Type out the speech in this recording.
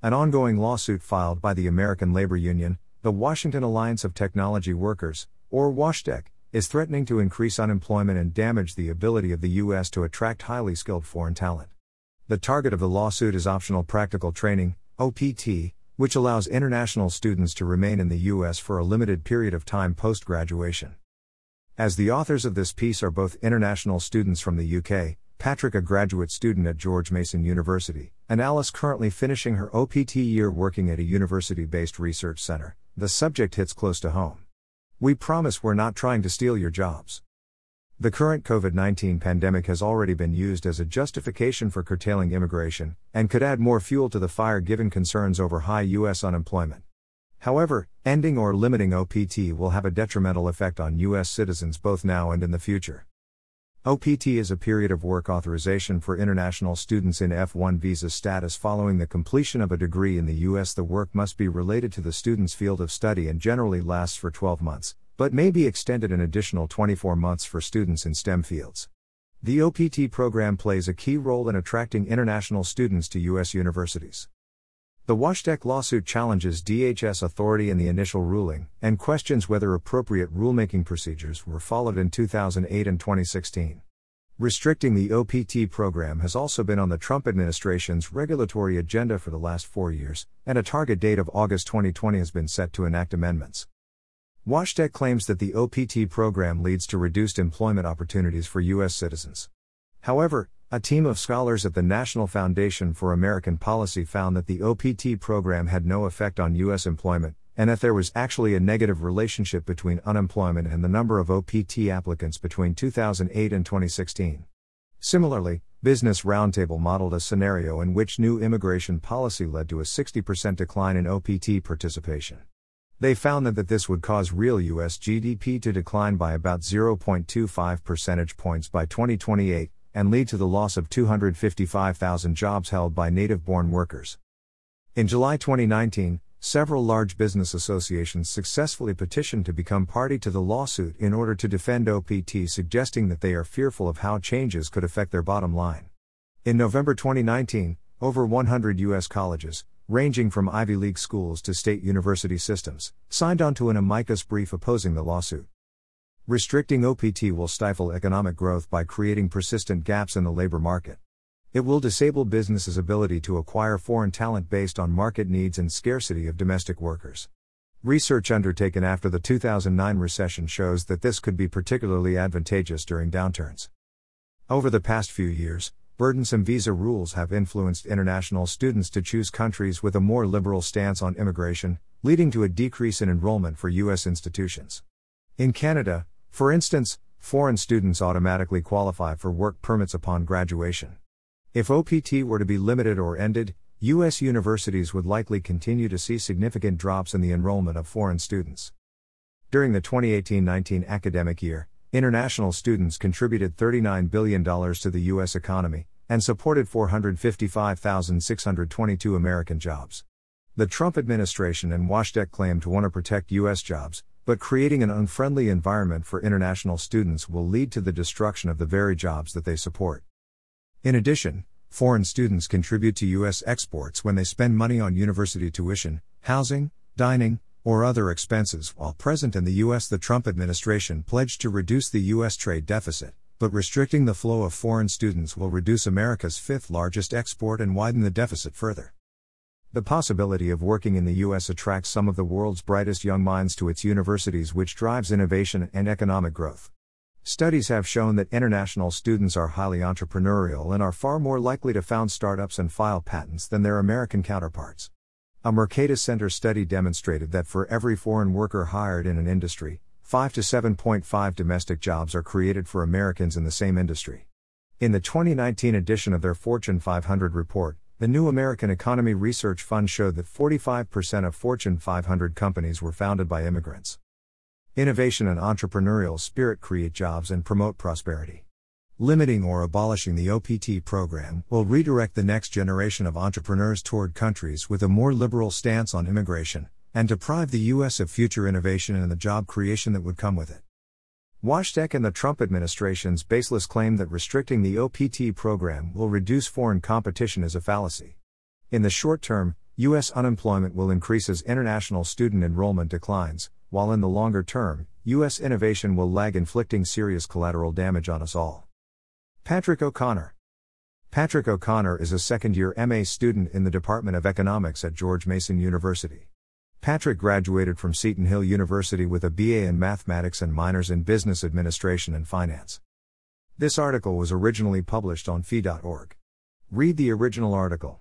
an ongoing lawsuit filed by the American Labor Union, the Washington Alliance of Technology Workers, or WashTech, is threatening to increase unemployment and damage the ability of the U.S. to attract highly skilled foreign talent. The target of the lawsuit is optional practical training, OPT, which allows international students to remain in the U.S. for a limited period of time post graduation. As the authors of this piece are both international students from the UK, Patrick, a graduate student at George Mason University, and Alice, currently finishing her OPT year working at a university based research center, the subject hits close to home. We promise we're not trying to steal your jobs. The current COVID 19 pandemic has already been used as a justification for curtailing immigration, and could add more fuel to the fire given concerns over high U.S. unemployment. However, ending or limiting OPT will have a detrimental effect on U.S. citizens both now and in the future. OPT is a period of work authorization for international students in F1 visa status following the completion of a degree in the U.S. The work must be related to the student's field of study and generally lasts for 12 months, but may be extended an additional 24 months for students in STEM fields. The OPT program plays a key role in attracting international students to U.S. universities. The WashTech lawsuit challenges DHS authority in the initial ruling and questions whether appropriate rulemaking procedures were followed in 2008 and 2016. Restricting the OPT program has also been on the Trump administration's regulatory agenda for the last four years, and a target date of August 2020 has been set to enact amendments. WashTech claims that the OPT program leads to reduced employment opportunities for U.S. citizens. However, a team of scholars at the National Foundation for American Policy found that the OPT program had no effect on U.S. employment, and that there was actually a negative relationship between unemployment and the number of OPT applicants between 2008 and 2016. Similarly, Business Roundtable modeled a scenario in which new immigration policy led to a 60% decline in OPT participation. They found that, that this would cause real U.S. GDP to decline by about 0.25 percentage points by 2028, and lead to the loss of 255,000 jobs held by native born workers. In July 2019, several large business associations successfully petitioned to become party to the lawsuit in order to defend OPT, suggesting that they are fearful of how changes could affect their bottom line. In November 2019, over 100 U.S. colleges, ranging from Ivy League schools to state university systems, signed onto an amicus brief opposing the lawsuit. Restricting OPT will stifle economic growth by creating persistent gaps in the labor market. It will disable businesses' ability to acquire foreign talent based on market needs and scarcity of domestic workers. Research undertaken after the 2009 recession shows that this could be particularly advantageous during downturns. Over the past few years, burdensome visa rules have influenced international students to choose countries with a more liberal stance on immigration, leading to a decrease in enrollment for U.S. institutions. In Canada, for instance, foreign students automatically qualify for work permits upon graduation. If OPT were to be limited or ended, U.S. universities would likely continue to see significant drops in the enrollment of foreign students. During the 2018 19 academic year, international students contributed $39 billion to the U.S. economy and supported 455,622 American jobs. The Trump administration and WashTech claim to want to protect U.S. jobs, but creating an unfriendly environment for international students will lead to the destruction of the very jobs that they support. In addition, foreign students contribute to U.S. exports when they spend money on university tuition, housing, dining, or other expenses. While present in the U.S., the Trump administration pledged to reduce the U.S. trade deficit, but restricting the flow of foreign students will reduce America's fifth largest export and widen the deficit further. The possibility of working in the U.S. attracts some of the world's brightest young minds to its universities, which drives innovation and economic growth. Studies have shown that international students are highly entrepreneurial and are far more likely to found startups and file patents than their American counterparts. A Mercatus Center study demonstrated that for every foreign worker hired in an industry, 5 to 7.5 domestic jobs are created for Americans in the same industry. In the 2019 edition of their Fortune 500 report, the New American Economy Research Fund showed that 45% of Fortune 500 companies were founded by immigrants. Innovation and entrepreneurial spirit create jobs and promote prosperity. Limiting or abolishing the OPT program will redirect the next generation of entrepreneurs toward countries with a more liberal stance on immigration, and deprive the U.S. of future innovation and the job creation that would come with it. WashTech and the Trump administration's baseless claim that restricting the OPT program will reduce foreign competition is a fallacy. In the short term, U.S. unemployment will increase as international student enrollment declines, while in the longer term, U.S. innovation will lag, inflicting serious collateral damage on us all. Patrick O'Connor Patrick O'Connor is a second year MA student in the Department of Economics at George Mason University. Patrick graduated from Seton Hill University with a BA in Mathematics and minors in Business Administration and Finance. This article was originally published on fee.org. Read the original article.